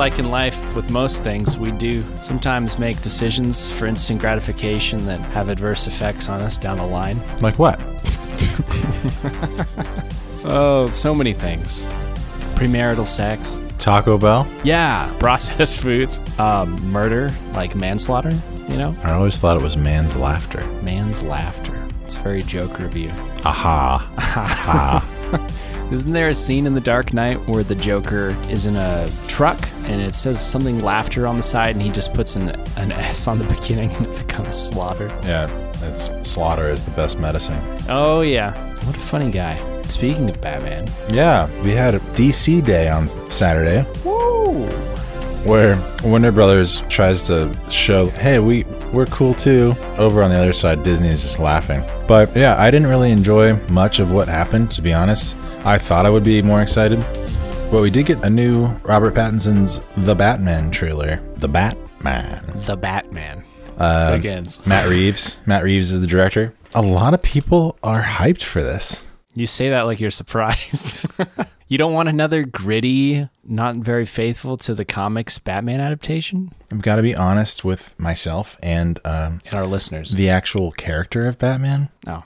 like in life with most things, we do sometimes make decisions for instant gratification that have adverse effects on us down the line. Like what? Oh, so many things. Premarital sex. Taco Bell? Yeah, processed foods. Um, murder, like manslaughter, you know? I always thought it was man's laughter. Man's laughter. It's very Joker of you. Aha. Aha. Isn't there a scene in The Dark Knight where the Joker is in a truck and it says something laughter on the side and he just puts an, an S on the beginning and it becomes slaughter? yeah, it's slaughter is the best medicine. Oh, yeah. What a funny guy. Speaking of Batman. Yeah, we had a DC day on Saturday Woo! where Warner Brothers tries to show, hey, we we're cool too. Over on the other side, Disney is just laughing. But yeah, I didn't really enjoy much of what happened, to be honest. I thought I would be more excited. But we did get a new Robert Pattinson's The Batman trailer. The Batman. The Batman. Uh, Begins. Matt Reeves. Matt Reeves is the director. A lot of people are hyped for this. You say that like you're surprised. you don't want another gritty, not very faithful to the comics Batman adaptation? I've got to be honest with myself and um, And our listeners. the actual character of Batman. oh.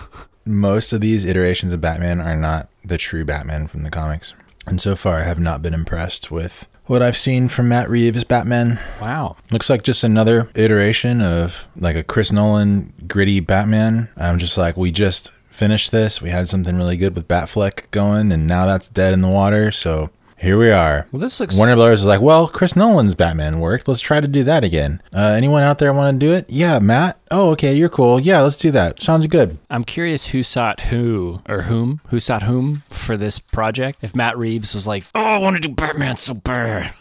Most of these iterations of Batman are not the true Batman from the comics. And so far, I have not been impressed with what I've seen from Matt Reeves' Batman. Wow. Looks like just another iteration of like a Chris Nolan gritty Batman. I'm just like, we just finished this. We had something really good with Batfleck going, and now that's dead in the water. So here we are. Well, this looks. Warner Brothers is like, well, Chris Nolan's Batman worked. Let's try to do that again. Uh, anyone out there want to do it? Yeah, Matt. Oh, okay, you're cool. Yeah, let's do that. Sounds good. I'm curious who sought who or whom, who sought whom for this project. If Matt Reeves was like, "Oh, I want to do Batman so bad,"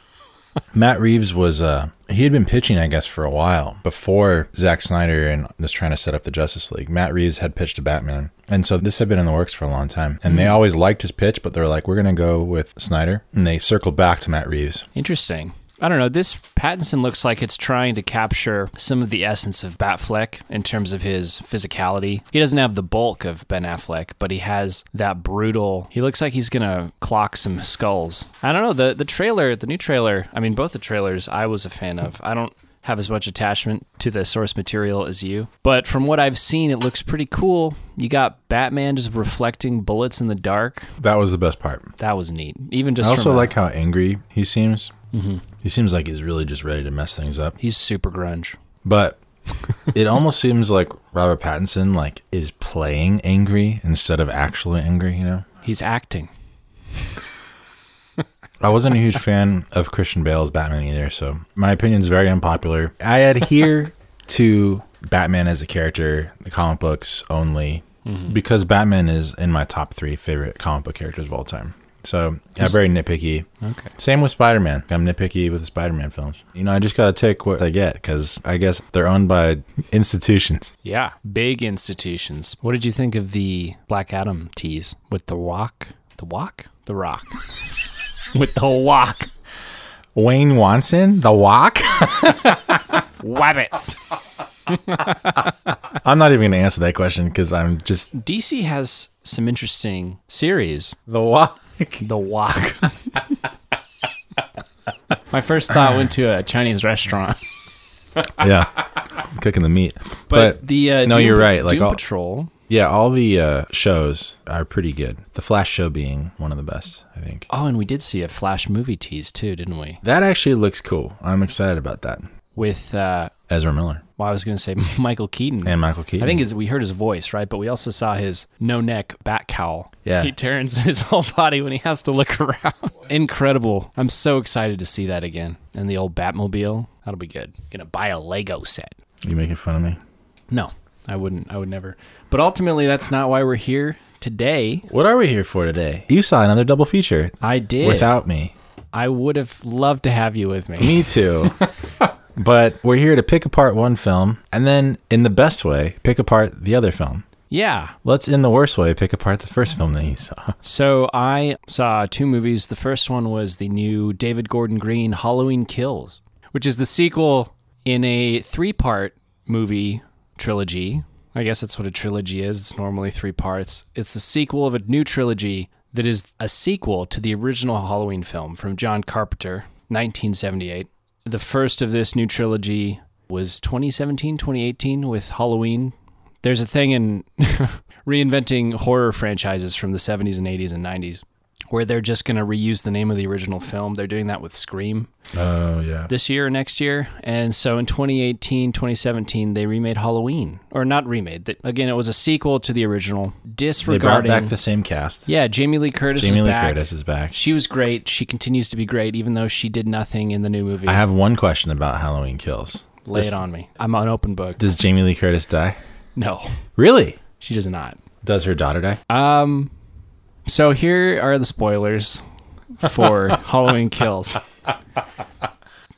Matt Reeves was uh he had been pitching, I guess, for a while before Zack Snyder and was trying to set up the Justice League. Matt Reeves had pitched a Batman, and so this had been in the works for a long time. And they always liked his pitch, but they're like, we're gonna go with Snyder, and they circled back to Matt Reeves. interesting. I don't know. This Pattinson looks like it's trying to capture some of the essence of Batfleck in terms of his physicality. He doesn't have the bulk of Ben Affleck, but he has that brutal. He looks like he's gonna clock some skulls. I don't know. The the trailer, the new trailer. I mean, both the trailers I was a fan of. I don't have as much attachment to the source material as you, but from what I've seen, it looks pretty cool. You got Batman just reflecting bullets in the dark. That was the best part. That was neat. Even just I also like how angry he seems. Mm-hmm. He seems like he's really just ready to mess things up. he's super grunge. But it almost seems like Robert Pattinson like is playing angry instead of actually angry. You know. He's acting. I wasn't a huge fan of Christian Bale's Batman either, so my opinion is very unpopular. I adhere to Batman as a character, the comic books only, mm-hmm. because Batman is in my top three favorite comic book characters of all time. So I'm very nitpicky. Okay. Same with Spider Man. I'm nitpicky with the Spider Man films. You know, I just got to take what I get because I guess they're owned by institutions. Yeah, big institutions. What did you think of the Black Adam tease with the walk? The walk? The rock. with the walk. Wayne Watson, The Walk? Wabbits. I'm not even going to answer that question because I'm just DC has some interesting series. The Walk. The walk. My first thought went to a Chinese restaurant. yeah, cooking the meat. But, the uh, no, Doom, you're right. Like Doom all, Patrol. yeah, all the uh, shows are pretty good. The Flash show being one of the best, I think. Oh, and we did see a Flash movie tease too, didn't we? That actually looks cool. I'm excited about that. With uh, Ezra Miller well, I was going to say Michael Keaton. and Michael Keaton. I think his, we heard his voice, right? But we also saw his no neck bat cowl. Yeah. He turns his whole body when he has to look around. Incredible. I'm so excited to see that again. And the old Batmobile. That'll be good. Gonna buy a Lego set. you making fun of me. No, I wouldn't. I would never. But ultimately, that's not why we're here today. What are we here for today? You saw another double feature I did. without me. I would have loved to have you with me. Me too. but we're here to pick apart one film and then, in the best way, pick apart the other film. Yeah. Let's, in the worst way, pick apart the first film that you saw. So I saw two movies. The first one was the new David Gordon Green Halloween Kills, which is the sequel in a three part movie trilogy. I guess that's what a trilogy is. It's normally three parts. It's the sequel of a new trilogy that is a sequel to the original Halloween film from John Carpenter, 1978. The first of this new trilogy was 2017, 2018 with Halloween. There's a thing in reinventing horror franchises from the 70s and 80s and 90s where they're just going to reuse the name of the original film. They're doing that with Scream Oh yeah. this year or next year. And so in 2018, 2017, they remade Halloween. Or not remade. Again, it was a sequel to the original. Disregarding. They brought back the same cast. yeah, Jamie Lee Curtis Jamie is Lee back. Curtis is back. She was great. She continues to be great, even though she did nothing in the new movie. I have one question about Halloween Kills. Lay Does- it on me. I'm an open book. Does Jamie Lee Curtis die? No, Really? she does not. Does her daughter die? Um, so here are the spoilers for Halloween Kills.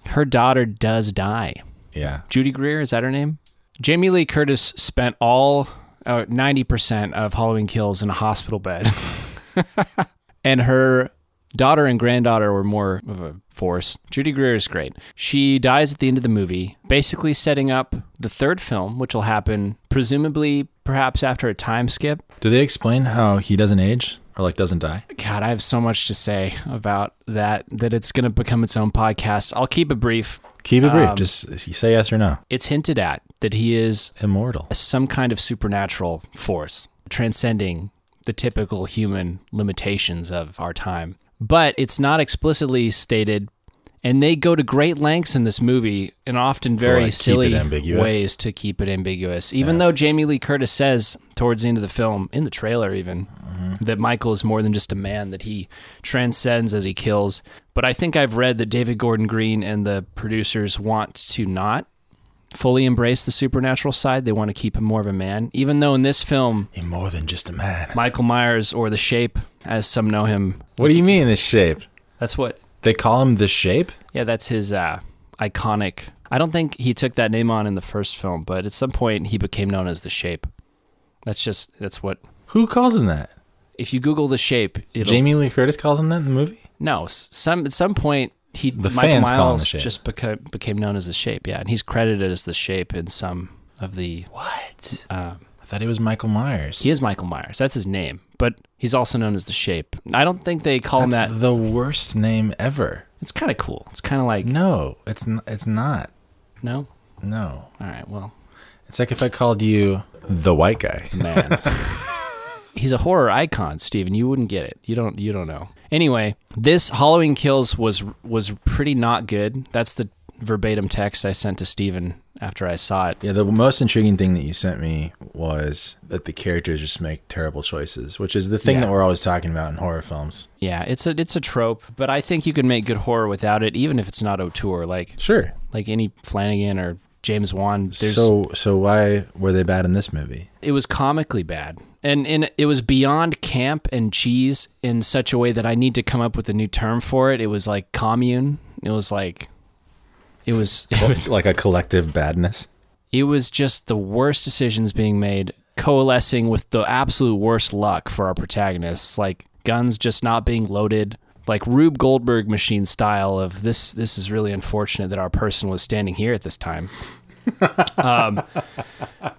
Her daughter does die. Yeah. Judy Greer, is that her name? Jamie Lee Curtis spent all uh, 90% of Halloween Kills in a hospital bed. and her daughter and granddaughter were more of a force. Judy Greer is great. She dies at the end of the movie, basically setting up the third film, which will happen presumably perhaps after a time skip. Do they explain how he doesn't age or like doesn't die? God, I have so much to say about that that it's going to become its own podcast. I'll keep it brief. Keep it brief. Um, Just say yes or no. It's hinted at that he is Immortal. some kind of supernatural force transcending the typical human limitations of our time. But it's not explicitly stated, and they go to great lengths in this movie and often very like, silly ways to keep it ambiguous. Even though Jamie Lee Curtis says towards the end of the film, in the trailer even, Mm-hmm. that Michael is more than just a man, that he transcends as he kills. But I think I've read that David Gordon Green and the producers want to not fully embrace the supernatural side. They want to keep him more of a man. Even though in this film, He's more than just a man. Michael Myers, or The Shape, as some know him, What do you mean this shape? that's what, They call him the shape? yeah, that's his uh, iconic. I don't think he took that name on in the first film, but at some point he became known as The Shape. That's just, that's what, Who calls him that? if you Google The Shape, it'll, Jamie Lee Curtis calls him that in the movie? No, some at some point he The Michael fans call him Miles the Shape. just became became known as the Shape. Yeah, and he's credited as the Shape in some of the. What? Um, I thought he was Michael Myers. he is Michael Myers. That's his name, but he's also known as the Shape. I don't think they call him that. the worst name ever. It's kind of cool. It's kind of like No, it's n- it's not. no. No. All right, well, It's like if I called you the white guy. man. He's a horror icon, Steven. You wouldn't get it. You don't. You don't know. Anyway, this Halloween Kills was was pretty not good. That's the verbatim text I sent to Steven after I saw it. Yeah, the most intriguing thing that you sent me was that the characters just make terrible choices, which is the thing Yeah. that we're always talking about in horror films. Yeah, it's a it's a trope, but I think you can make good horror without it, even if it's not auteur. Like Sure. like any Flanagan or James Wan. There's, So so why were they bad in this movie? it was comically bad, and and it was beyond camp and cheese in such a way that I need to come up with a new term for it. It was like commune. It was like, it was it was like a collective badness. it was just the worst decisions being made, coalescing with the absolute worst luck for our protagonists, like guns just not being loaded, like Rube Goldberg machine style of this. This is really unfortunate that our person was standing here at this time. Um,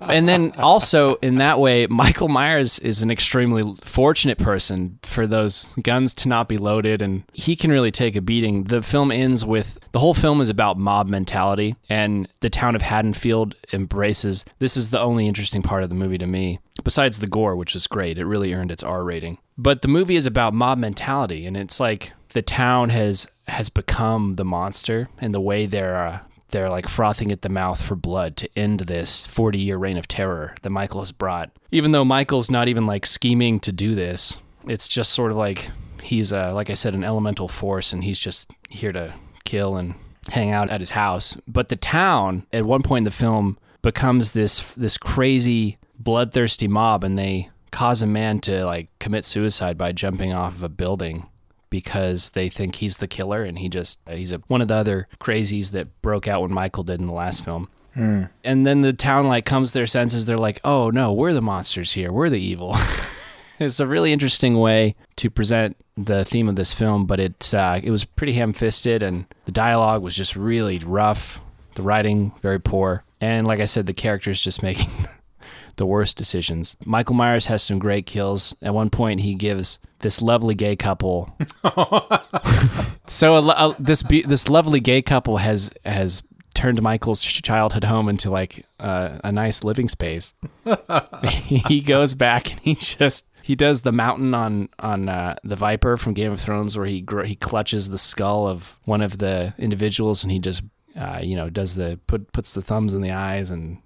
and then also in that way, Michael Myers is an extremely fortunate person for those guns to not be loaded, and he can really take a beating. The film ends with the whole film is about mob mentality, and the town of Haddonfield embraces. This is the only interesting part of the movie to me, besides the gore, which is great. It really earned its R rating. But the movie is about mob mentality, and it's like the town has has become the monster, and the way they're uh, they're like frothing at the mouth for blood to end this 40 year reign of terror that Michael has brought. Even though Michael's not even like scheming to do this, it's just sort of like he's, uh, like I said, an elemental force and he's just here to kill and hang out at his house. But the town, at one point in the film, becomes this this crazy bloodthirsty mob and they cause a man to like commit suicide by jumping off of a building because they think he's the killer and he just he's a, one of the other crazies that broke out when Michael did in the last film. And then the town like comes to their senses. They're like, "Oh no, we're the monsters here. We're the evil." it's a really interesting way to present the theme of this film, but it uh, it was pretty ham-fisted, and the dialogue was just really rough. The writing very poor, and like I said, the characters just making the worst decisions. Michael Myers has some great kills. At one point, he gives this lovely gay couple. so a, a, this be, this lovely gay couple has has turned Michael's childhood home into like uh, a nice living space. he goes back and he just he does the mountain on on uh, the Viper from Game of Thrones, where he gr- he clutches the skull of one of the individuals and he just uh, you know does the put puts the thumbs in the eyes and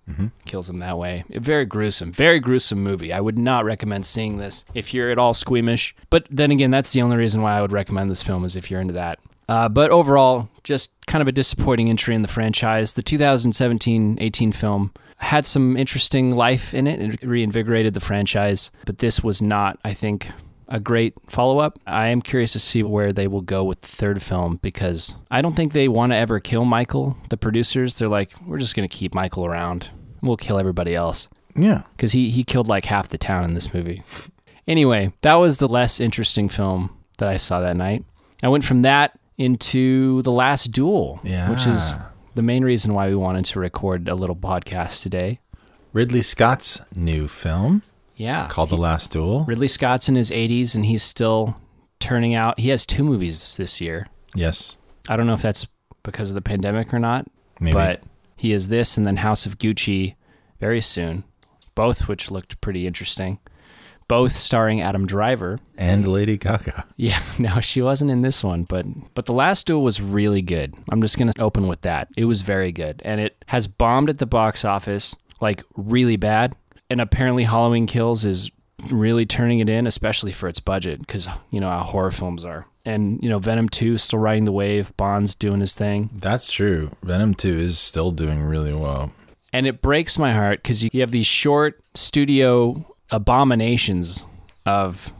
kills them that way. Very gruesome, very gruesome movie. I would not recommend seeing this if you're at all squeamish. But then again, that's the only reason why I would recommend this film is if you're into that. Uh, but overall, just kind of a disappointing entry in the franchise. The 2017-18 film had some interesting life in it. It reinvigorated the franchise, but this was not, I think, a great follow up. I am curious to see where they will go with the third film because I don't think they want to ever kill Michael. The producers, they're like, we're just going to keep Michael around. We'll kill everybody else Yeah. because he, he killed like half the town in this movie. Anyway, that was the less interesting film that I saw that night. I went from that into The Last Duel, which is the main reason why we wanted to record a little podcast today. Ridley Scott's new film Yeah. called The Last Duel. Ridley Scott's in his 80s and he's still turning out. He has two movies this year. Yes. I don't know if that's because of the pandemic or not, Maybe. but he is this and then House of Gucci very soon, both which looked pretty interesting. Both starring Adam Driver. and Lady Gaga. Yeah, no, she wasn't in this one, but but the last duel was really good. I'm just gonna open with that. It was very good, and it has bombed at the box office like really bad. And apparently, Halloween Kills is really turning it in, especially for its budget, because you know how horror films are. And you know, Venom Two is still riding the wave. Bond's doing his thing, That's true. Venom 2 is still doing really well. and it breaks my heart because you you have these short studio abominations of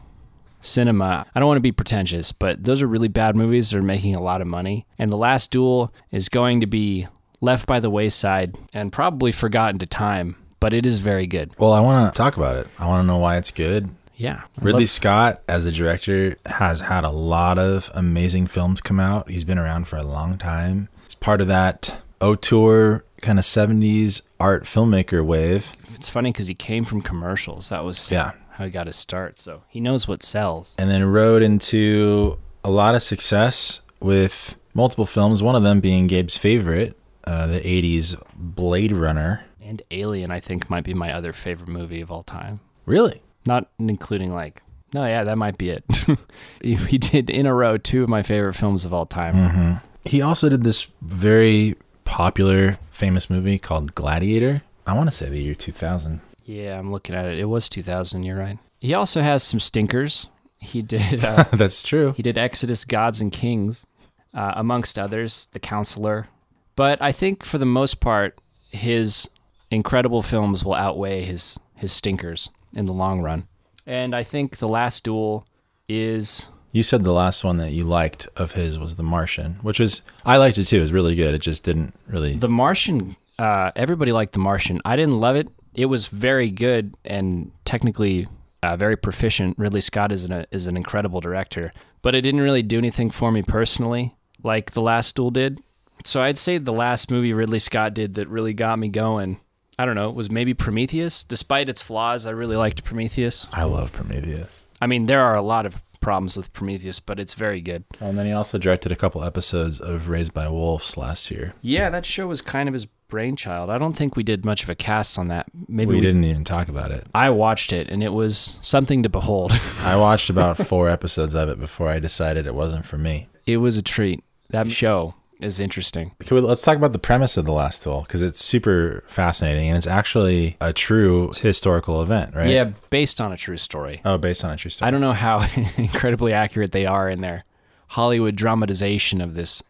cinema. I don't want to be pretentious, but those are really bad movies that are making a lot of money. And The Last Duel is going to be left by the wayside and probably forgotten to time, but it is very good. Well, I want to talk about it. I want to know why it's good. Yeah. I Ridley love- Scott, as a director, has had a lot of amazing films come out. He's been around for a long time. He's part of that auteur kind of 70s art filmmaker wave. it's funny because he came from commercials. That was Yeah. how he got his start. So he knows what sells. And then rode into a lot of success with multiple films, one of them being Gabe's favorite, uh, the 80s Blade Runner. And Alien, I think, might be my other favorite movie of all time. Really? Not including like, no, yeah, that might be it. he did in a row two of my favorite films of all time. He also did this very popular, famous movie called Gladiator. I want to say the year 2000. Yeah, I'm looking at it. It was 2000. You're right. He also has some stinkers. He did. Uh, That's true. he did Exodus: Gods and Kings, uh, amongst others. The Counselor. But I think for the most part, his incredible films will outweigh his his stinkers in the long run. And I think the Last Duel is You said the last one that you liked of his was The Martian, which was I liked it too. It was really good. It just didn't really. The Martian. Uh, everybody liked The Martian. I didn't love it. It was very good and technically uh, very proficient. Ridley Scott is an is an incredible director, but it didn't really do anything for me personally, like The Last Duel did. So I'd say the last movie Ridley Scott did that really got me going. I don't know. It was maybe Prometheus. Despite its flaws, I really liked Prometheus. I love Prometheus. I mean, there are a lot of problems with Prometheus, but it's very good. Oh, and then he also directed a couple episodes of Raised by Wolves last year. Yeah, that show was kind of his brainchild. I don't think we did much of a cast on that. Maybe We we didn't even talk about it. I watched it and it was something to behold. I watched about four episodes of it before I decided it wasn't for me. it was a treat. That mm. show is interesting. Can we, let's talk about the premise of the last duel because it's super fascinating and it's actually a true historical event, right? Yeah, based on a true story. Oh, based on a true story. I don't know how incredibly accurate they are in their Hollywood dramatization of this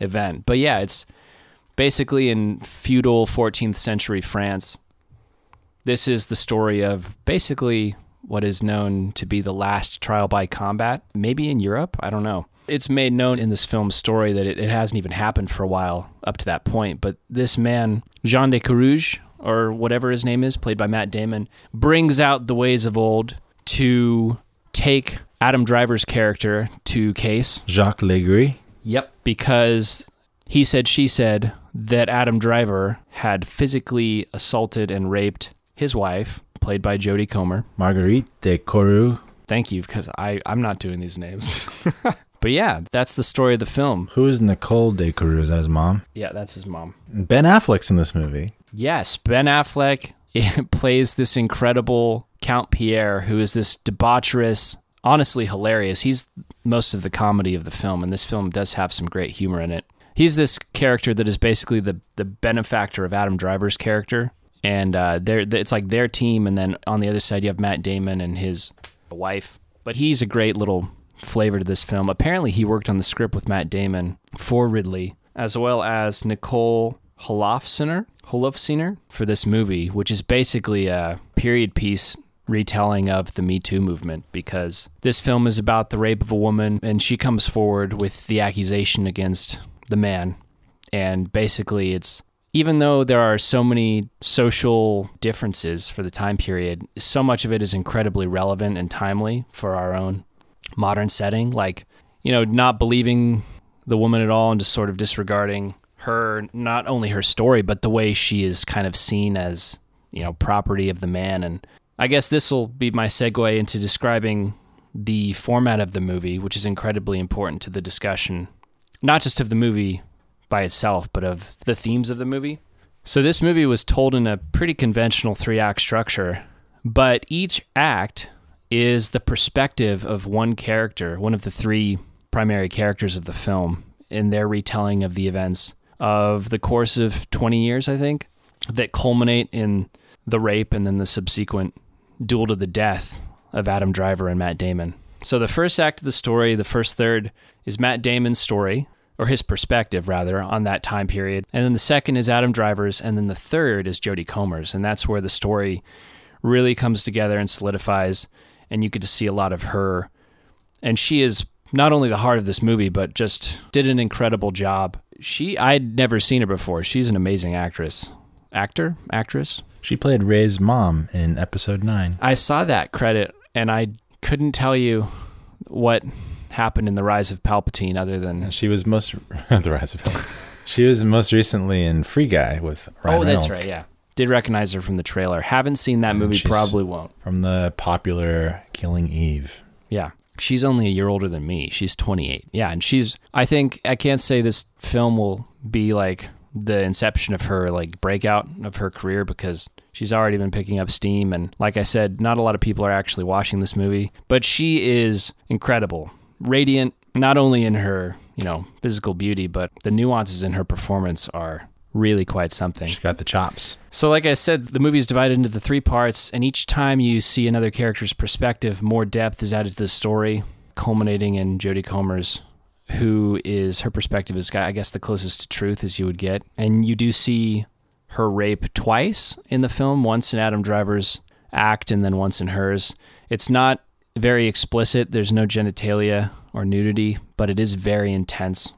event. But yeah, it's basically in feudal 14th century France. This is the story of basically what is known to be the last trial by combat, maybe in Europe. I don't know. It's made known in this film's story that it, it hasn't even happened for a while up to that point. But this man, Jean de Carrouges, or whatever his name is, played by Matt Damon, brings out the ways of old to take Adam Driver's character to case. Jacques Legris. Yep. Because he said, she said that Adam Driver had physically assaulted and raped his wife, played by Jodie Comer. Marguerite de Carrouges. Thank you, because I I'm not doing these names. but yeah, that's the story of the film. Who is Nicole de Carrouges? Is that his mom? Yeah, that's his mom. Ben Affleck's in this movie. Yes, Ben Affleck plays this incredible Count Pierre, who is this debaucherous, honestly hilarious. He's most of the comedy of the film, and this film does have some great humor in it. He's this character that is basically the the benefactor of Adam Driver's character, and uh, they're, it's like their team, and then on the other side you have Matt Damon and his wife. But he's a great little flavor to this film. Apparently, he worked on the script with Matt Damon for Ridley, as well as Nicole Holofcener, Holofcener for this movie, which is basically a period piece retelling of the Me Too movement because this film is about the rape of a woman and she comes forward with the accusation against the man. And basically, it's even though there are so many social differences for the time period, so much of it is incredibly relevant and timely for our own modern setting. Like, you know, not believing the woman at all and just sort of disregarding her, not only her story, but the way she is kind of seen as, you know, property of the man. And I guess this will be my segue into describing the format of the movie, which is incredibly important to the discussion, not just of the movie by itself, but of the themes of the movie. So this movie was told in a pretty conventional three act structure, but each act is the perspective of one character, one of the three primary characters of the film, in their retelling of the events of the course of 20 years, I think, that culminate in the rape and then the subsequent duel to the death of Adam Driver and Matt Damon. So the first act of the story, the first third, is Matt Damon's story, or his perspective rather, on that time period. And then the second is Adam Driver's, and then the third is Jodie Comer's. And that's where the story really comes together and solidifies, and you get to see a lot of her. And she is not only the heart of this movie, but just did an incredible job. She I'd never seen her before. She's an amazing actress. Actor? Actress? She played Rey's mom in episode nine. I saw that credit and I couldn't tell you what happened in the rise of Palpatine other than She was most the rise of Palpatine. She was most recently in Free Guy with Ryan Oh, that's right, yeah. Did recognize her from the trailer. Haven't seen that movie, probably won't. from the popular Killing Eve. Yeah. She's only a year older than me. She's 28. Yeah, and she's I think I can't say this film will be like the inception of her like breakout of her career because she's already been picking up steam and like I said, not a lot of people are actually watching this movie, but she is incredible. Radiant not only in her, you know, physical beauty, but the nuances in her performance are really quite something. She's got the chops. So, like I said, the movie is divided into the three parts, and each time you see another character's perspective, more depth is added to the story, culminating in Jodie Comer's, who is her perspective is, I guess, the closest to truth as you would get. And you do see her rape twice in the film once in Adam Driver's act, and then once in hers. It's not very explicit, there's no genitalia or nudity, but it is very intense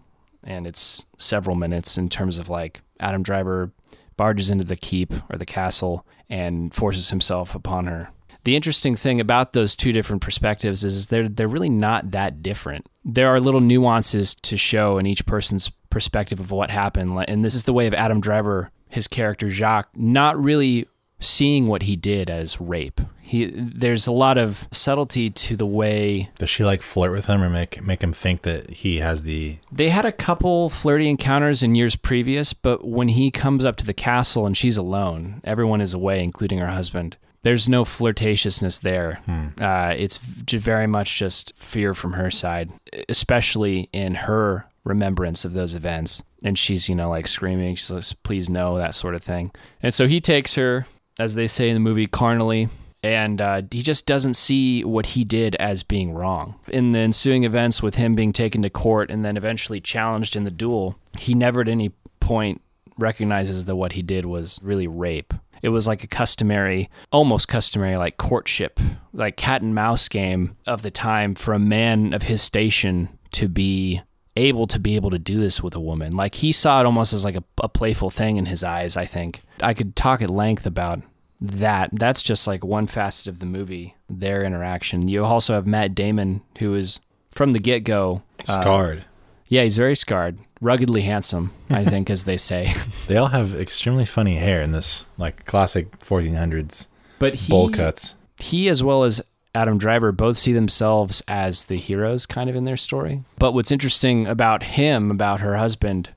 and it's several minutes in terms of like Adam Driver barges into the keep or the castle and forces himself upon her. The interesting thing about those two different perspectives is they're they're really not that different. There are little nuances to show in each person's perspective of what happened, and this is the way of Adam Driver, his character Jacques, not really seeing what he did as rape. He there's a lot of subtlety to the way Does she like flirt with him or make make him think that he has the They had a couple flirty encounters in years previous, but when he comes up to the castle and she's alone, everyone is away, including her husband. There's no flirtatiousness there. Uh, it's very much just fear from her side, especially in her remembrance of those events. And she's, you know, like screaming, she's like, please no, that sort of thing. And so he takes her, as they say in the movie, carnally, and uh, he just doesn't see what he did as being wrong. In the ensuing events, with him being taken to court and then eventually challenged in the duel, he never at any point recognizes that what he did was really rape. It was like a customary, almost customary, like courtship, like cat and mouse game of the time for a man of his station to be able to be able to do this with a woman. Like he saw it almost as like a, a playful thing in his eyes, I think. I could talk at length about that. That's just like one facet of the movie, their interaction. You also have Matt Damon, who is from the get go uh, scarred? Yeah, he's very scarred, ruggedly handsome, I think, as they say. They all have extremely funny hair in this, like classic 1400s But he, bowl cuts. he as well as Adam Driver both see themselves as the heroes kind of in their story. But what's interesting about him, about her husband,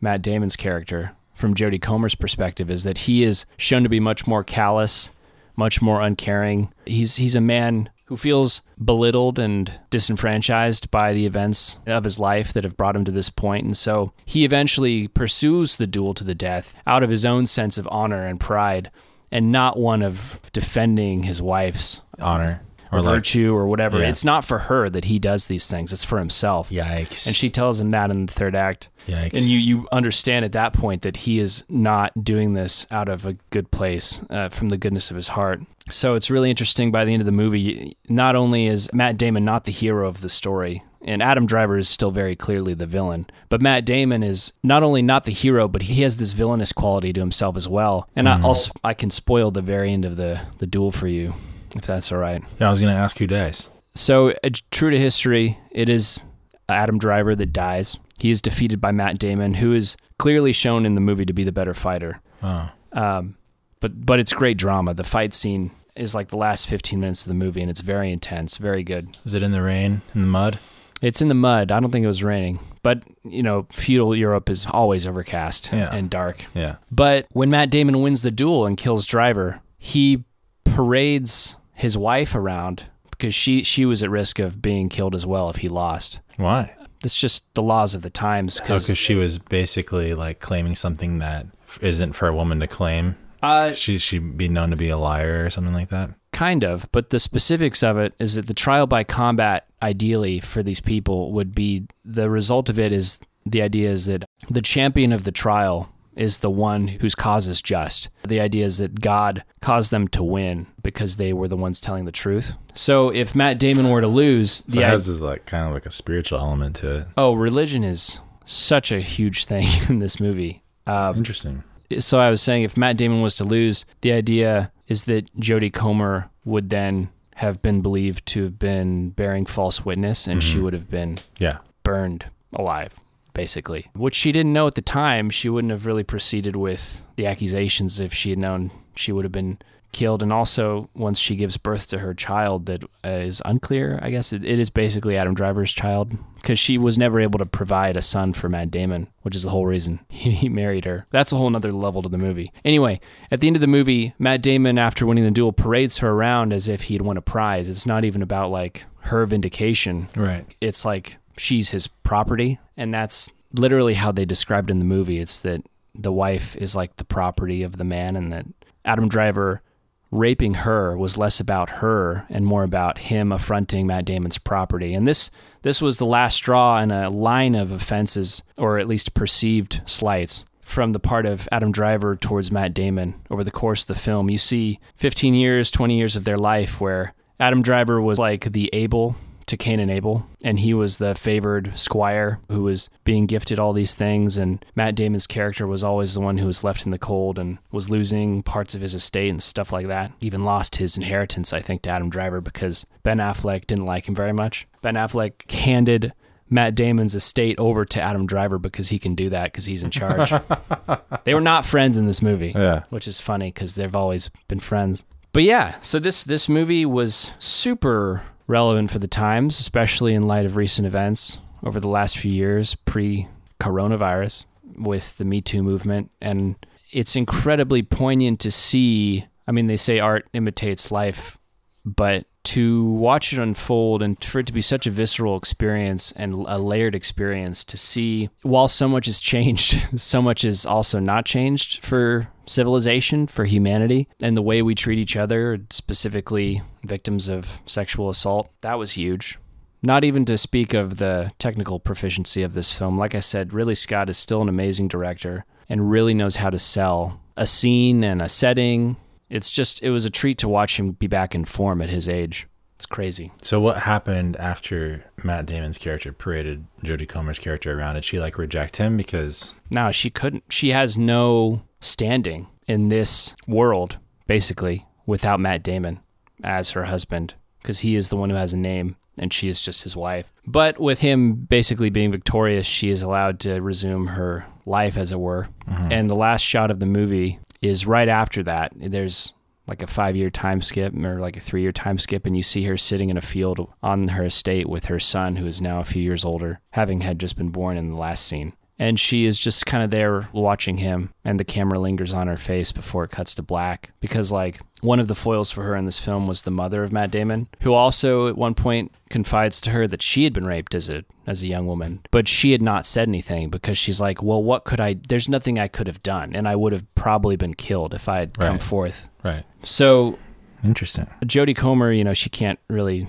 Matt Damon's character, from Jodie Comer's perspective, is that he is shown to be much more callous, much more uncaring. He's he's a man who feels belittled and disenfranchised by the events of his life that have brought him to this point. And so he eventually pursues the duel to the death out of his own sense of honor and pride and not one of defending his wife's Honor. Or Or like, virtue or whatever. Yeah. It's not for her that he does these things. It's for himself. yikes. And she tells him that in the third act. yikes. And you, you understand at that point that he is not doing this out of a good place, uh, from the goodness of his heart. So it's really interesting by the end of the movie. Not only is Matt Damon not the hero of the story, and Adam Driver is still very clearly the villain, but Matt Damon is not only not the hero, but he has this villainous quality to himself as well. And I also I can spoil the very end of the the duel for you, if that's all right. yeah, I was going to ask who dies. So, uh, true to history, it is Adam Driver that dies. He is defeated by Matt Damon, who is clearly shown in the movie to be the better fighter. Oh. Um, but but it's great drama. The fight scene is like the last 15 minutes of the movie, and it's very intense, very good. Was it in the rain, in the mud? It's in the mud. I don't think it was raining, but you know, feudal Europe is always overcast Yeah. and dark. Yeah. But when Matt Damon wins the duel and kills Driver, he parades his wife around because she she was at risk of being killed as well if he lost. Why? It's just the laws of the times. Because Because she was basically like claiming something that isn't for a woman to claim. uh, She she'd be known to be a liar or something like that. kind of, but the specifics of it is that the trial by combat, ideally for these people, would be the result of it is the idea is that the champion of the trial is the one whose cause is just. The idea is that God caused them to win because they were the ones telling the truth. So if Matt Damon were to lose, So the it i- has this like kind of like a spiritual element to it. oh, religion is such a huge thing in this movie. Um, Interesting. so I was saying if Matt Damon was to lose, the idea is that Jodie Comer would then have been believed to have been bearing false witness and she would have been Yeah. burned alive basically. Which she didn't know at the time she wouldn't have really proceeded with the accusations if she had known she would have been killed. And also once she gives birth to her child that uh, unclear i guess it, it is basically adam driver's child because she was never able to provide a son for matt damon which is the whole reason he, he married her. That's a whole nother level to the movie. Anyway at the end of the movie matt damon after winning the duel parades her around as if he'd won a prize. It's not even about like her vindication. Right. it's like she's his property and that's literally how they described in the movie it's that the wife is like the property of the man and that adam driver raping her was less about her and more about him affronting matt damon's property and this this was the last straw in a line of offenses or at least perceived slights from the part of Adam Driver towards Matt Damon over the course of the film. You see 15 years, 20 years of their life where Adam Driver was like the Abel to Cain and Abel, and he was the favored squire who was being gifted all these things. And Matt Damon's character was always the one who was left in the cold and was losing parts of his estate and stuff like that. Even lost his inheritance, I think, to Adam Driver because Ben Affleck didn't like him very much. Ben Affleck handed Matt Damon's estate over to Adam Driver because he can do that because he's in charge. they were not friends in this movie Yeah. which is funny because they've always been friends. But yeah, so this this movie was super relevant for the times, especially in light of recent events over the last few years, pre coronavirus, with the Me Too movement, and it's incredibly poignant to see. I mean, they say art imitates life, but to watch it unfold and for it to be such a visceral experience and a layered experience to see while so much has changed so much is also not changed for civilization for humanity and the way we treat each other specifically victims of sexual assault that was huge not even to speak of the technical proficiency of this film like i said ridley scott is still an amazing director and really knows how to sell a scene and a setting it's just it was a treat to watch him be back in form at his age. It's crazy. So what happened after Matt Damon's character paraded Jodie Comer's character around? Did she like reject him because Now she couldn't she has no standing in this world basically without Matt Damon as her husband because he is the one who has a name and she is just his wife. But with him basically being victorious, she is allowed to resume her life, as it were. Mm-hmm. And the last shot of the movie is right after that. There's like a five year time skip or like a three year time skip, and you see her sitting in a field on her estate with her son, who is now a few years older, having had just been born in the last scene. And she is just kind of there watching him, and the camera lingers on her face before it cuts to black. Because, like, one of the foils for her in this film was the mother of Matt Damon, who also at one point confides to her that she had been raped as a as a young woman, but she had not said anything because she's like, "Well, what could I? There's nothing I could have done, and I would have probably been killed if I had come forth." Right. So Interesting. Jodie Comer, you know, she can't really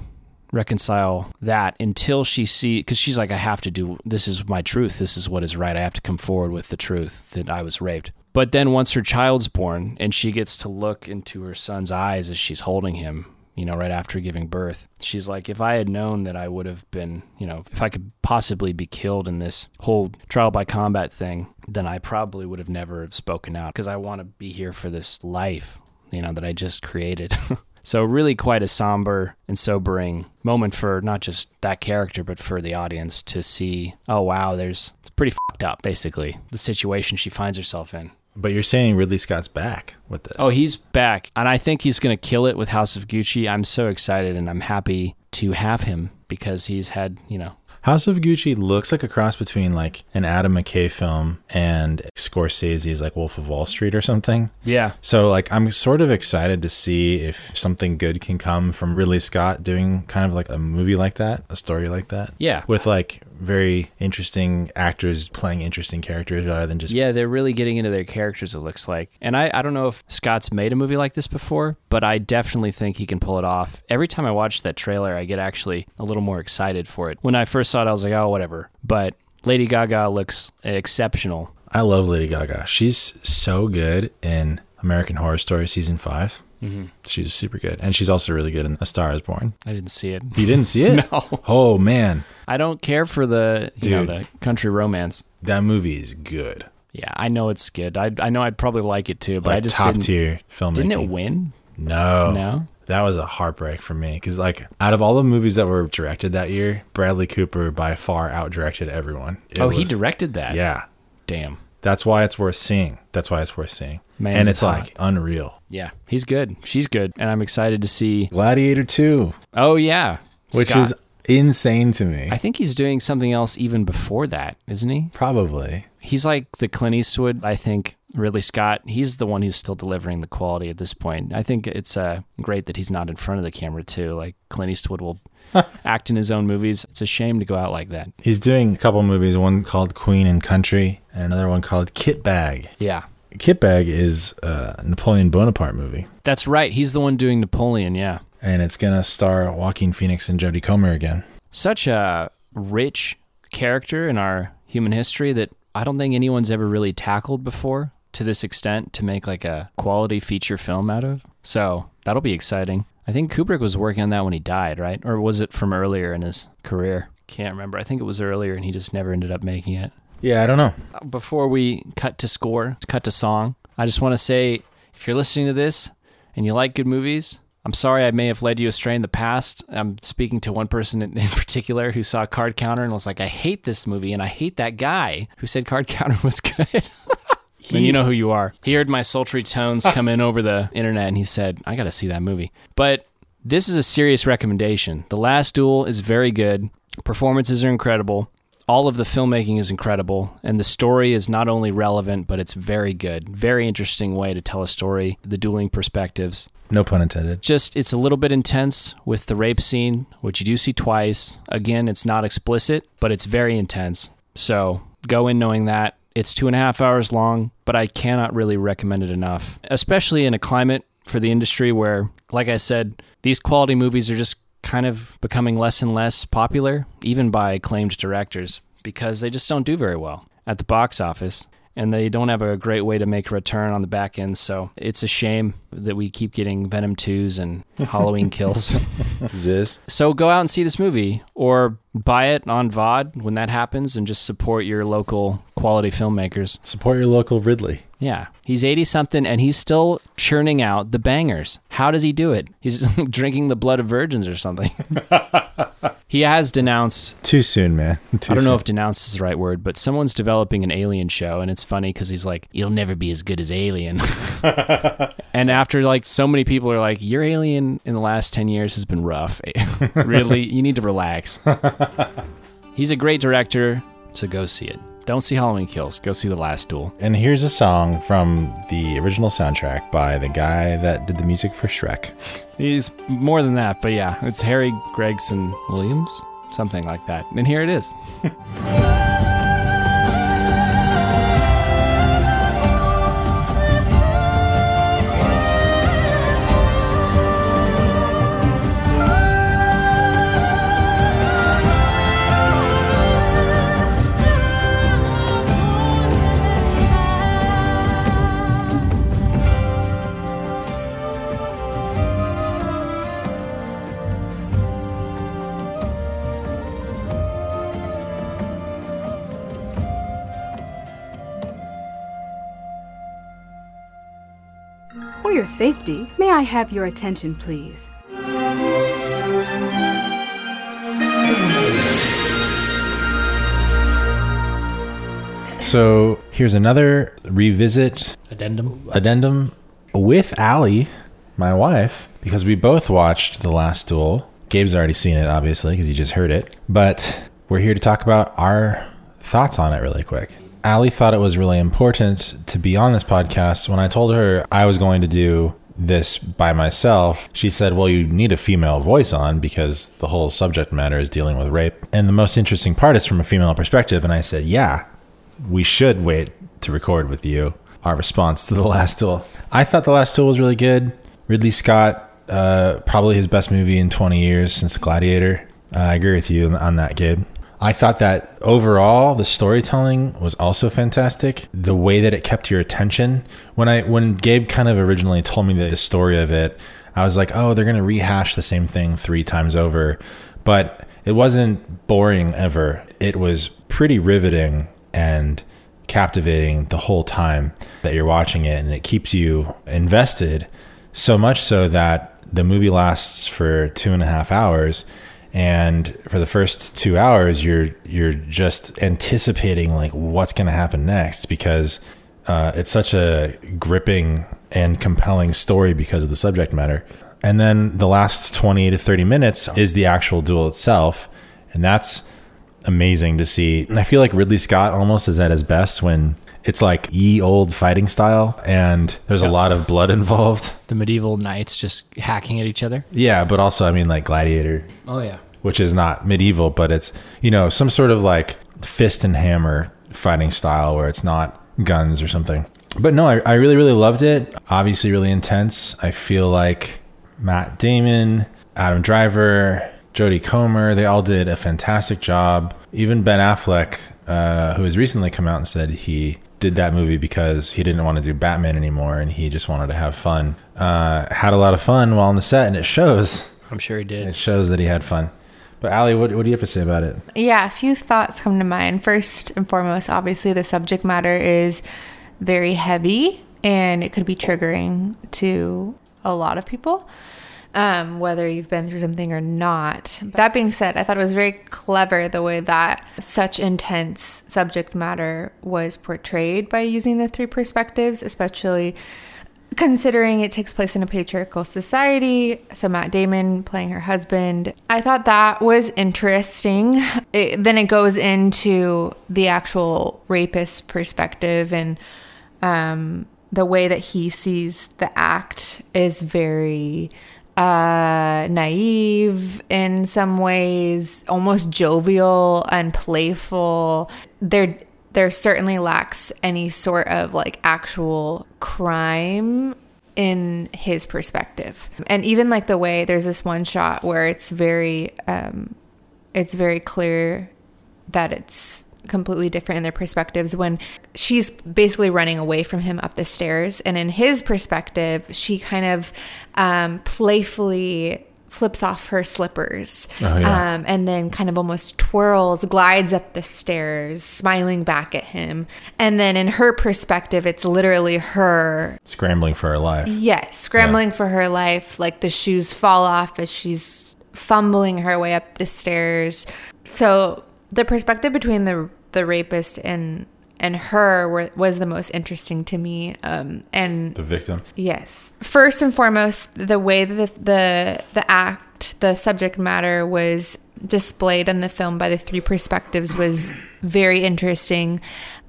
reconcile that until she see because she's like, I have to do this is my truth. This is what is right. I have to come forward with the truth that I was raped. But then once her child's born and she gets to look into her son's eyes as she's holding him, you know, right after giving birth, she's like, if I had known that I would have been, you know, if I could possibly be killed in this whole trial by combat thing, then I probably would have never have spoken out because I want to be here for this life, you know, that I just created. So really quite a somber and sobering moment for not just that character but for the audience to see, oh wow, there's it's pretty fucked up basically the situation she finds herself in. But you're saying Ridley Scott's back with this. Oh, he's back and I think he's going to kill it with House of Gucci. I'm so excited and I'm happy to have him because he's had, you know, House of Gucci looks like a cross between like an Adam McKay film and Scorsese's like Wolf of Wall Street or something. yeah, So like I'm sort of excited to see if something good can come from Ridley Scott doing kind of like a movie like that, a story like that. Yeah. With like very interesting actors playing interesting characters rather than just Yeah, they're really getting into their characters, it looks like. And I, I don't know if Scott's made a movie like this before, but I definitely think he can pull it off. Every time I watch that trailer, I get actually a little more excited for it. When I first saw it, I was like, oh, whatever. But Lady Gaga looks exceptional. I love Lady Gaga. She's so good in American Horror Story season 5 Mm-hmm. She's super good, and she's also really good in A Star Is Born. I didn't see it. You didn't see it? No. Oh man, I don't care for the, you know, Dude. the country romance. that movie is good. Yeah, I know it's good. I, I know I'd probably like it too, but Like I just top didn't. tier filmmaking. Didn't it win? No, No. That was a heartbreak for me because, like, out of all the movies that were directed that year, Bradley Cooper by far out directed everyone. It oh, he directed that. Yeah, Damn. That's why it's worth seeing. That's why it's worth seeing. Man's and it's hot. like unreal. Yeah, he's good. She's good, and I'm excited to see. Gladiator Two, Oh yeah, which Scott. is insane to me. I think he's doing something else even before that, isn't he? Probably. He's like the Clint Eastwood. I think Ridley Scott. He's the one who's still delivering the quality at this point. I think it's uh, great that he's not in front of the camera too. Like Clint Eastwood will act in his own movies. It's a shame to go out like that. He's doing a couple movies, one called Queen and Country, and another one called Kit Bag. Yeah, Kit Bag is a Napoleon Bonaparte movie, that's right. He's the one doing Napoleon. Yeah, and it's gonna star Joaquin Phoenix and Jodie Comer again. such a rich character in our human history that I don't think anyone's ever really tackled before to this extent to make like a quality feature film out of. So that'll be exciting. I think Kubrick was working on that when he died, right? Or was it from earlier in his career? Can't remember. I think it was earlier and he just never ended up making it. Yeah, I don't know. Uh, before we cut to score, cut to song, I just want to say if you're listening to this and you like good movies, I'm sorry I may have led you astray in the past. I'm speaking to one person in, in particular who saw Card Counter and was like, I hate this movie and I hate that guy who said Card Counter was good. and you know who you are. He heard my sultry tones ah. come in over the internet and he said, I got to see that movie. But this is a serious recommendation. The Last Duel is very good. Performances are incredible. All of the filmmaking is incredible, and the story is not only relevant, but it's very good. Very interesting way to tell a story, the dueling perspectives. No pun intended. Just, it's a little bit intense with the rape scene, which you do see twice. Again, it's not explicit, but it's very intense. So go in knowing that. It's two and a half hours long, but I cannot really recommend it enough, especially in a climate for the industry where, like I said, these quality movies are just kind of becoming less and less popular, even by acclaimed directors, because they just don't do very well at the box office. And they don't have a great way to make a return on the back end. So it's a shame that we keep getting Venom 2s and Halloween kills. Ziz. So go out and see this movie or buy it on VOD when that happens and just support your local quality filmmakers. Support your local Ridley. Yeah. He's 80 something and he's still churning out the bangers. How does he do it? He's drinking the blood of virgins or something. He has denounced. Too soon, man. Too I don't know if denounce is the right word, but someone's developing an Alien show, and it's funny because he's like, "It'll never be as good as Alien." and after like so many people are like, "Your Alien in the last ten years has been rough." really, you need to relax. He's a great director, so go see it. Don't see Halloween Kills. Go see The Last Duel. And here's a song from the original soundtrack by the guy that did the music for Shrek. He's more than that, but yeah, it's Harry Gregson Williams, something like that. And here it is. I have your attention, please? So here's another revisit Addendum. addendum with Allie, my wife, because we both watched The Last Duel. Gabe's already seen it, obviously, because he just heard it. But we're here to talk about our thoughts on it really quick. Allie thought it was really important to be on this podcast. When I told her I was going to do this by myself, she said, Well, you need a female voice on because the whole subject matter is dealing with rape. And the most interesting part is from a female perspective. And I said, Yeah, we should wait to record with you our response to the last duel i thought the last duel was really good ridley scott uh, probably his best movie in 20 years since gladiator uh, i agree with you on that gabe i thought that overall the storytelling was also fantastic. The way that it kept your attention. When i when gabe kind of originally told me the story of it i was like oh they're going to rehash the same thing three times over. But it wasn't boring ever. It was pretty riveting and captivating the whole time that you're watching it and it keeps you invested so much so that the movie lasts for two and a half hours and for the first two hours you're you're just anticipating like what's going to happen next because uh, it's such a gripping and compelling story because of the subject matter and then the last 20 to 30 minutes is the actual duel itself and that's amazing to see. I feel like Ridley Scott almost is at his best when it's like ye old fighting style and there's a lot of blood involved. The medieval knights just hacking at each other. Yeah, but also I mean like Gladiator, Oh yeah. Which is not medieval, but it's you know some sort of like fist and hammer fighting style where it's not guns or something. But no, I, I really really loved it. Obviously, really intense. I feel like Matt Damon, Adam Driver, Jodie Comer, they all did a fantastic job. Even Ben Affleck, uh, who has recently come out and said he did that movie because he didn't want to do Batman anymore and he just wanted to have fun. Uh, had a lot of fun while on the set, and it shows. I'm sure he did. It shows that he had fun. But Allie, what, what do you have to say about it? Yeah, a few thoughts come to mind. First and foremost, obviously, the subject matter is very heavy and it could be triggering to a lot of people, um, whether you've been through something or not. That being said, I thought it was very clever the way that such intense subject matter was portrayed by using the three perspectives, especially considering it takes place in a patriarchal society so matt damon playing her husband i thought that was interesting. It, then it goes into the actual rapist perspective and um, the way that he sees the act is very uh, naive in some ways almost jovial and playful. There there certainly lacks any sort of like actual crime in his perspective. And even like the way there's this one shot where it's very um it's very clear that it's completely different in their perspectives when she's basically running away from him up the stairs. And in his perspective she kind of um playfully flips off her slippers Oh, yeah. um, and then kind of almost twirls, glides up the stairs, smiling back at him. And then in her perspective, it's literally her, Scrambling for her life. yes, scrambling for her life. Like the shoes fall off as she's fumbling her way up the stairs. So the perspective between the the rapist and and her were, was the most interesting to me. Um, and The victim. Yes. First and foremost, the way that the, the the act, the subject matter was displayed in the film by the three perspectives was very interesting,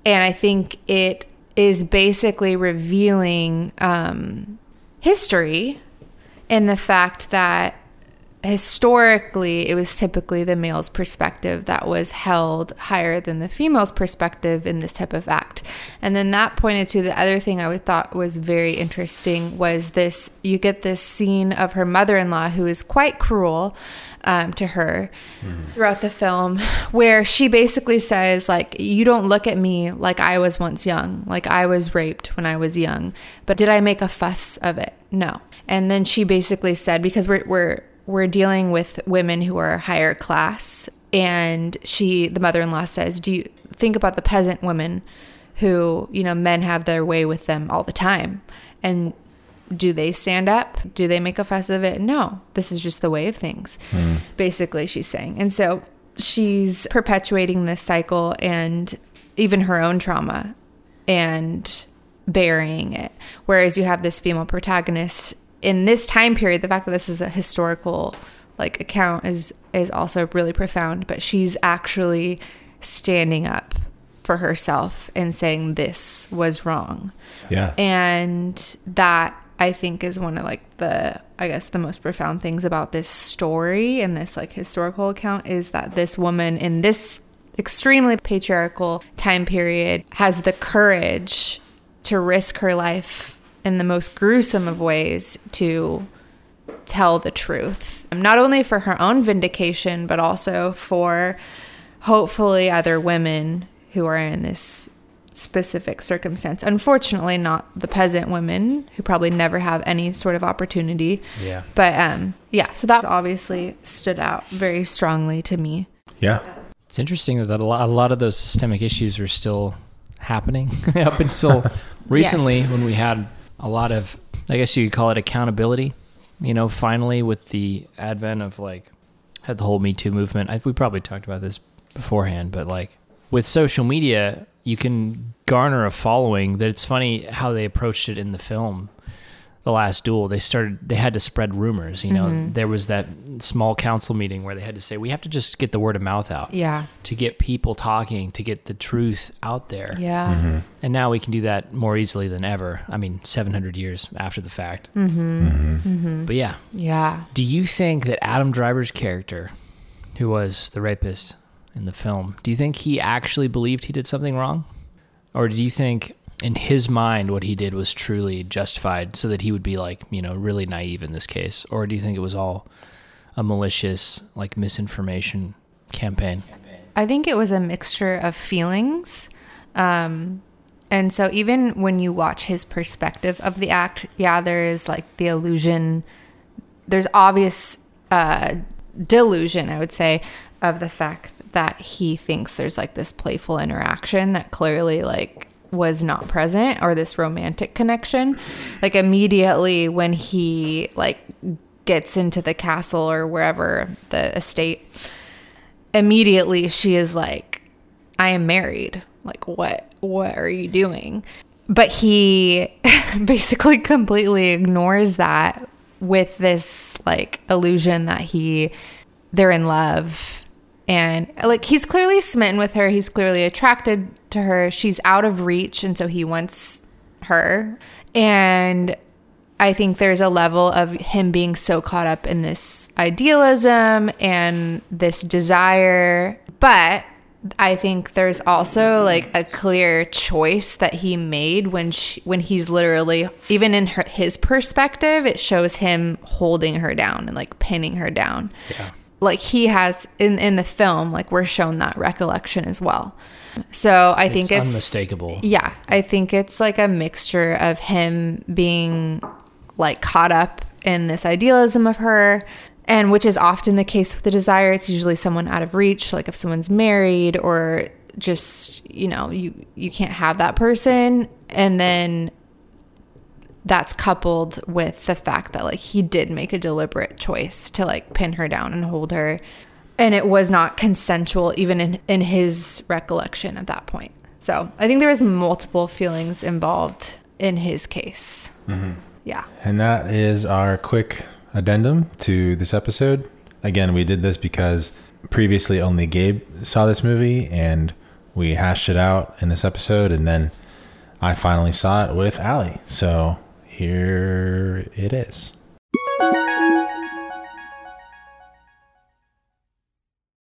and I think it is basically revealing um, history in the fact that historically it was typically the male's perspective that was held higher than the female's perspective in this type of act. And then that pointed to the other thing i would thought was very interesting was this you get this scene of her mother-in-law who is quite cruel um, to her throughout the film where she basically says like you don't look at me like i was once young like i was raped when i was young but did i make a fuss of it? No. And then she basically said because we're, we're we're dealing with women who are higher class and she the mother-in-law says do you think about the peasant women who you know men have their way with them all the time. And do they stand up? Do they make a fuss of it? No this is just the way of things hmm. basically she's saying. And so she's perpetuating this cycle and even her own trauma and burying it. Whereas you have this female protagonist in this time period the fact that this is a historical like account is is also really profound but she's actually standing up for herself and saying this was wrong Yeah. and that i think is one of like the i guess the most profound things about this story and this like historical account is that this woman in this extremely patriarchal time period has the courage to risk her life in the most gruesome of ways to tell the truth not only for her own vindication but also for hopefully other women who are in this specific circumstance. Unfortunately, not the peasant women who probably never have any sort of opportunity. Yeah. But um yeah, so that obviously stood out very strongly to me. Yeah. It's interesting that a lot, a lot of those systemic issues are still happening up until recently Yes. when we had a lot of, I guess you could call it accountability. You know, finally with the advent of like, had the whole Me Too movement. I, we probably talked about this beforehand, but like with social media, you can garner a following that it's funny how they approached it in the film the last duel they started they had to spread rumors you know Mm-hmm. there was that small council meeting where they had to say we have to just get the word of mouth out Yeah. to get people talking to get the truth out there Yeah. and now we can do that more easily than ever i mean 700 years after the fact Mm-hmm. but yeah Yeah. do you think that adam driver's character who was the rapist in the film do you think he actually believed he did something wrong or do you think in his mind what he did was truly justified so that he would be like you know really naive in this case or do you think it was all a malicious like misinformation campaign I think it was a mixture of feelings. Um, and so even when you watch his perspective of the act, yeah, there is like the illusion, there's obvious uh, delusion, I would say, of the fact that he thinks there's like this playful interaction that clearly like was not present or this romantic connection. Like immediately when he like gets into the castle or wherever the estate immediately she is like i am married like what what are you doing but he basically completely ignores that with this like illusion that he they're in love and like he's clearly smitten with her he's clearly attracted to her she's out of reach and so he wants her and I think there's a level of him being so caught up in this idealism and this desire. But I think there's also like a clear choice that he made when she, when he's literally even in her, his perspective, it shows him holding her down and like pinning her down. Yeah. Like he has in in the film, like we're shown that recollection as well. So I think it's it's unmistakable. Yeah, I think it's like a mixture of him being like caught up in this idealism of her and which is often the case with the desire. It's usually someone out of reach like if someone's married or just you know you you can't have that person. And then that's coupled with the fact that like he did make a deliberate choice to like pin her down and hold her. And it was not consensual even in in his recollection at that point. So i think there was multiple feelings involved in his case. Mm-hmm. Yeah. And that is our quick addendum to this episode. Again, we did this because previously only Gabe saw this movie and we hashed it out in this episode and then I finally saw it with Allie. So here it is.